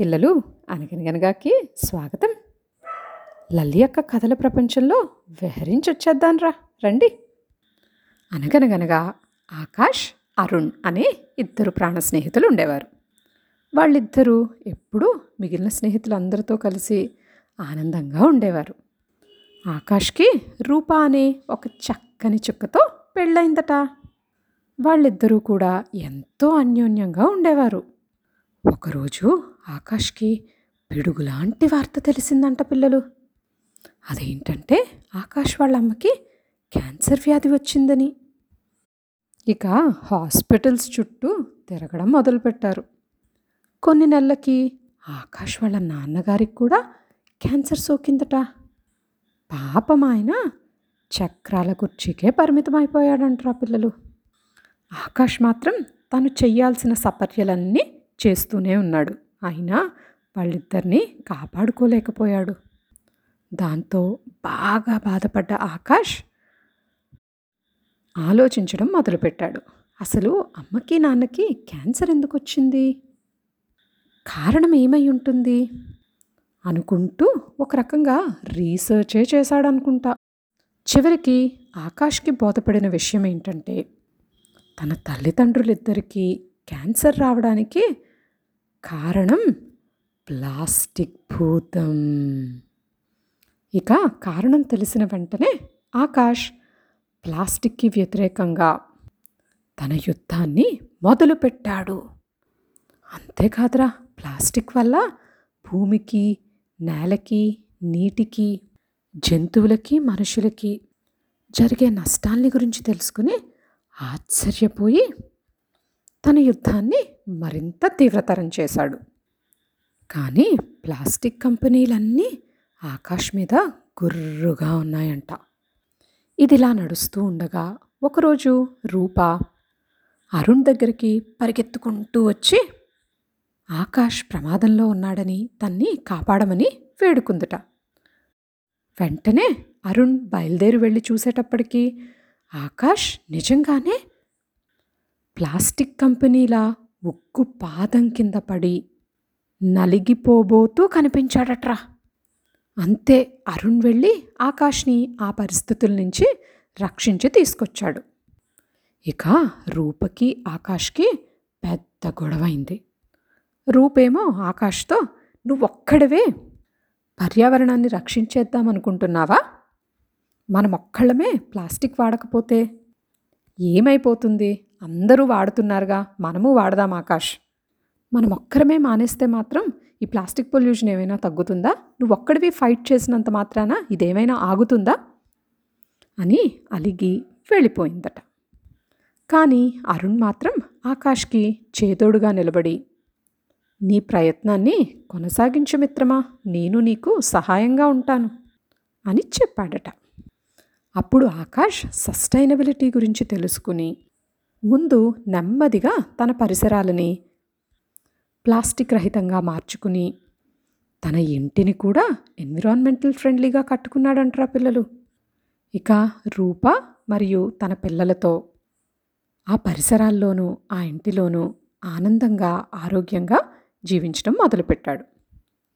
పిల్లలు అనగనగనగాకి స్వాగతం. లల్లి యొక్క కథల ప్రపంచంలో విహరించొచ్చేద్దాన్రా రండి. అనగనగనగా ఆకాష్ అరుణ్ అనే ఇద్దరు ప్రాణ స్నేహితులు ఉండేవారు. వాళ్ళిద్దరూ ఎప్పుడూ మిగిలిన స్నేహితులందరితో కలిసి ఆనందంగా ఉండేవారు. ఆకాష్కి రూప అనే ఒక చక్కని చుక్కతో పెళ్ళైందట వాళ్ళిద్దరూ కూడా ఎంతో అన్యోన్యంగా ఉండేవారు. ఒకరోజు ఆకాష్కి పిడుగులాంటి వార్త తెలిసిందంట పిల్లలు. అదేంటంటే ఆకాష్ వాళ్ళ అమ్మకి క్యాన్సర్ వ్యాధి వచ్చిందని. ఇక హాస్పిటల్స్ చుట్టూ తిరగడం మొదలుపెట్టారు. కొన్ని నెలలకి ఆకాష్ వాళ్ళ నాన్నగారికి కూడా క్యాన్సర్ సోకిందట. పాపం ఆయన చక్రాల కుర్చీకే పరిమితం పిల్లలు. ఆకాష్ మాత్రం తను చేయాల్సిన సపర్యలన్నీ చేస్తూనే ఉన్నాడు. అయినా వాళ్ళిద్దరినీ కాపాడుకోలేకపోయాడు. దాంతో బాగా బాధపడ్డ ఆకాష్ ఆలోచించడం మొదలుపెట్టాడు. అసలు అమ్మకి నాన్నకి క్యాన్సర్ ఎందుకు వచ్చింది కారణం ఏమై ఉంటుంది? అనుకుంటూ ఒక రకంగా రీసెర్చే చేశాడనుకుంటా. చివరికి ఆకాష్కి బోధపడిన విషయం ఏంటంటే తన తల్లిదండ్రులిద్దరికీ క్యాన్సర్ రావడానికి కారణం ప్లాస్టిక్ భూతం. ఇక కారణం తెలిసిన వెంటనే ఆకాష్ ప్లాస్టిక్కి వ్యతిరేకంగా తన యుద్ధాన్ని మొదలుపెట్టాడు. అంతేకాదురా ప్లాస్టిక్ వల్ల భూమికి నేలకి నీటికి జంతువులకి మనుషులకి జరిగే నష్టాల్ని గురించి తెలుసుకుని ఆశ్చర్యపోయి తన యుద్ధాన్ని మరింత తీవ్రతరం చేశాడు. కానీ ప్లాస్టిక్ కంపెనీలన్నీ ఆకాష్ మీద గుర్రుగా ఉన్నాయంట. ఇదిలా నడుస్తూ ఉండగా ఒకరోజు రూప అరుణ్ దగ్గరికి పరిగెత్తుకుంటూ వచ్చి ఆకాష్ ప్రమాదంలో ఉన్నాడని తన్ని కాపాడమని వేడుకుందుట. వెంటనే అరుణ్ బయలుదేరి వెళ్ళి చూసేటప్పటికీ ఆకాష్ నిజంగానే ప్లాస్టిక్ కంపెనీల ఉక్కు పాదం కింద పడి నలిగిపోబోతూ కనిపించాడట్రా. అంతే అరుణ్ వెళ్ళి ఆకాష్ని ఆ పరిస్థితుల నుంచి రక్షించి తీసుకొచ్చాడు. ఇక రూపకి ఆకాష్కి పెద్ద గొడవైంది. రూపేమో ఆకాష్తో నువ్వొక్కడవే పర్యావరణాన్ని రక్షించేద్దాం అనుకుంటున్నావా మనం ఒక్కళ్ళమే ప్లాస్టిక్ వాడకపోతే ఏమైపోతుంది? అందరూ వాడుతున్నారుగా మనము వాడదాం ఆకాష్. మనం ఒక్కరమే మానేస్తే మాత్రం ఈ ప్లాస్టిక్ పొల్యూషన్ ఏమైనా తగ్గుతుందా? నువ్వు ఒక్కడివి ఫైట్ చేసినంత మాత్రాన ఇదేమైనా ఆగుతుందా? అని అలిగి వెళ్ళిపోయిందట. కానీ అరుణ్ మాత్రం ఆకాష్కి చేదోడుగా నిలబడి నీ ప్రయత్నాన్ని కొనసాగించు మిత్రమా నేను నీకు సహాయంగా ఉంటాను అని చెప్పాడట. అప్పుడు ఆకాష్ సస్టైనబిలిటీ గురించి తెలుసుకుని ముందు నెమ్మదిగా తన పరిసరాలని ప్లాస్టిక్ రహితంగా మార్చుకుని తన ఇంటిని కూడా ఎన్విరాన్మెంటల్ ఫ్రెండ్లీగా కట్టుకున్నాడంటరా పిల్లలు. ఇక రూప మరియు తన పిల్లలతో ఆ పరిసరాల్లోనూ ఆ ఇంటిలోనూ ఆనందంగా ఆరోగ్యంగా జీవించడం మొదలుపెట్టాడు.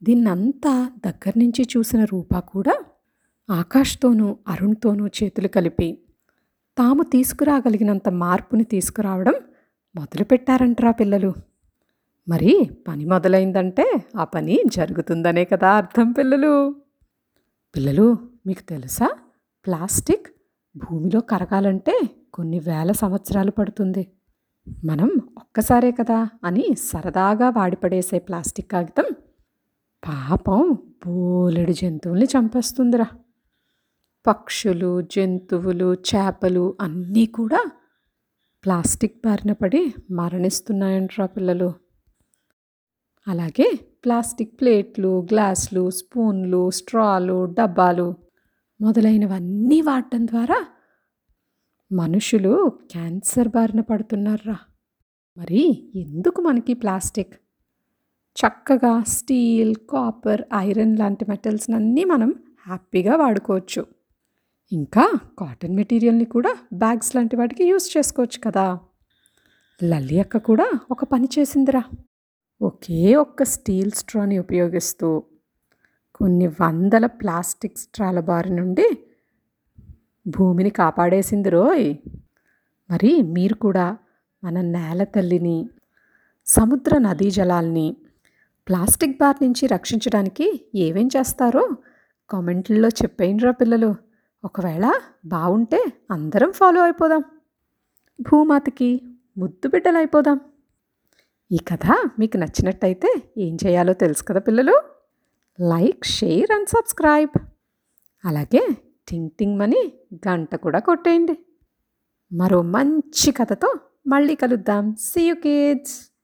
దీన్నంతా దగ్గర నుంచి చూసిన రూప కూడా ఆకాష్తోనూ అరుణ్తోనూ చేతులు కలిపి తాము తీసుకురాగలిగినంత మార్పుని తీసుకురావడం మొదలుపెట్టారంటరా పిల్లలు. మరి పని మొదలైందంటే ఆ పని జరుగుతుందనే కదా అర్థం పిల్లలు. పిల్లలు మీకు తెలుసా? ప్లాస్టిక్ భూమిలో కరగాలంటే కొన్ని వేల సంవత్సరాలు పడుతుంది. మనం ఒక్కసారే కదా అని సరదాగా వాడిపడేసే ప్లాస్టిక్ కాగితం పాపం బోలెడు జంతువుల్ని చంపేస్తుందిరా. పక్షులు జంతువులు చేపలు అన్నీ కూడా ప్లాస్టిక్ బారిన పడి మరణిస్తున్నాయంట్రా పిల్లలు. అలాగే ప్లాస్టిక్ ప్లేట్లు గ్లాసులు స్పూన్లు స్ట్రాలు డబ్బాలు మొదలైనవన్నీ వాడటం ద్వారా మనుషులు క్యాన్సర్ బారిన పడుతున్నారా? మరి ఎందుకు మనకి ప్లాస్టిక్? చక్కగా స్టీల్ కాపర్ ఐరన్ లాంటి మెటల్స్ అన్నీ మనం హ్యాపీగా వాడుకోవచ్చు. ఇంకా కాటన్ మెటీరియల్ని కూడా బ్యాగ్స్ లాంటి వాటికి యూస్ చేసుకోవచ్చు కదా. లల్లి అక్క కూడా ఒక పని చేసిందిరా. ఒకే ఒక్క స్టీల్ స్ట్రాని ఉపయోగిస్తూ కొన్ని వందల ప్లాస్టిక్ స్ట్రాల బారి నుండి భూమిని కాపాడేసింది రోయ్. మరి మీరు కూడా మన నేల తల్లిని సముద్ర నదీ జలాల్ని ప్లాస్టిక్ బార్ నుంచి రక్షించడానికి ఏమేం చేస్తారో కామెంట్లలో చెప్పేయండిరా పిల్లలు. ఒకవేళ బాగుంటే అందరం ఫాలో అయిపోదాం. భూమాతకి ముద్దు బిడ్డలైపోదాం. ఈ కథ మీకు నచ్చినట్టయితే ఏం చేయాలో తెలుసు కదా పిల్లలు? Like share and subscribe. అలాగే టింగ్ టింగ్ మని గంట కూడా కొట్టేయండి. మరో మంచి కథతో మళ్ళీ కలుద్దాం. See you kids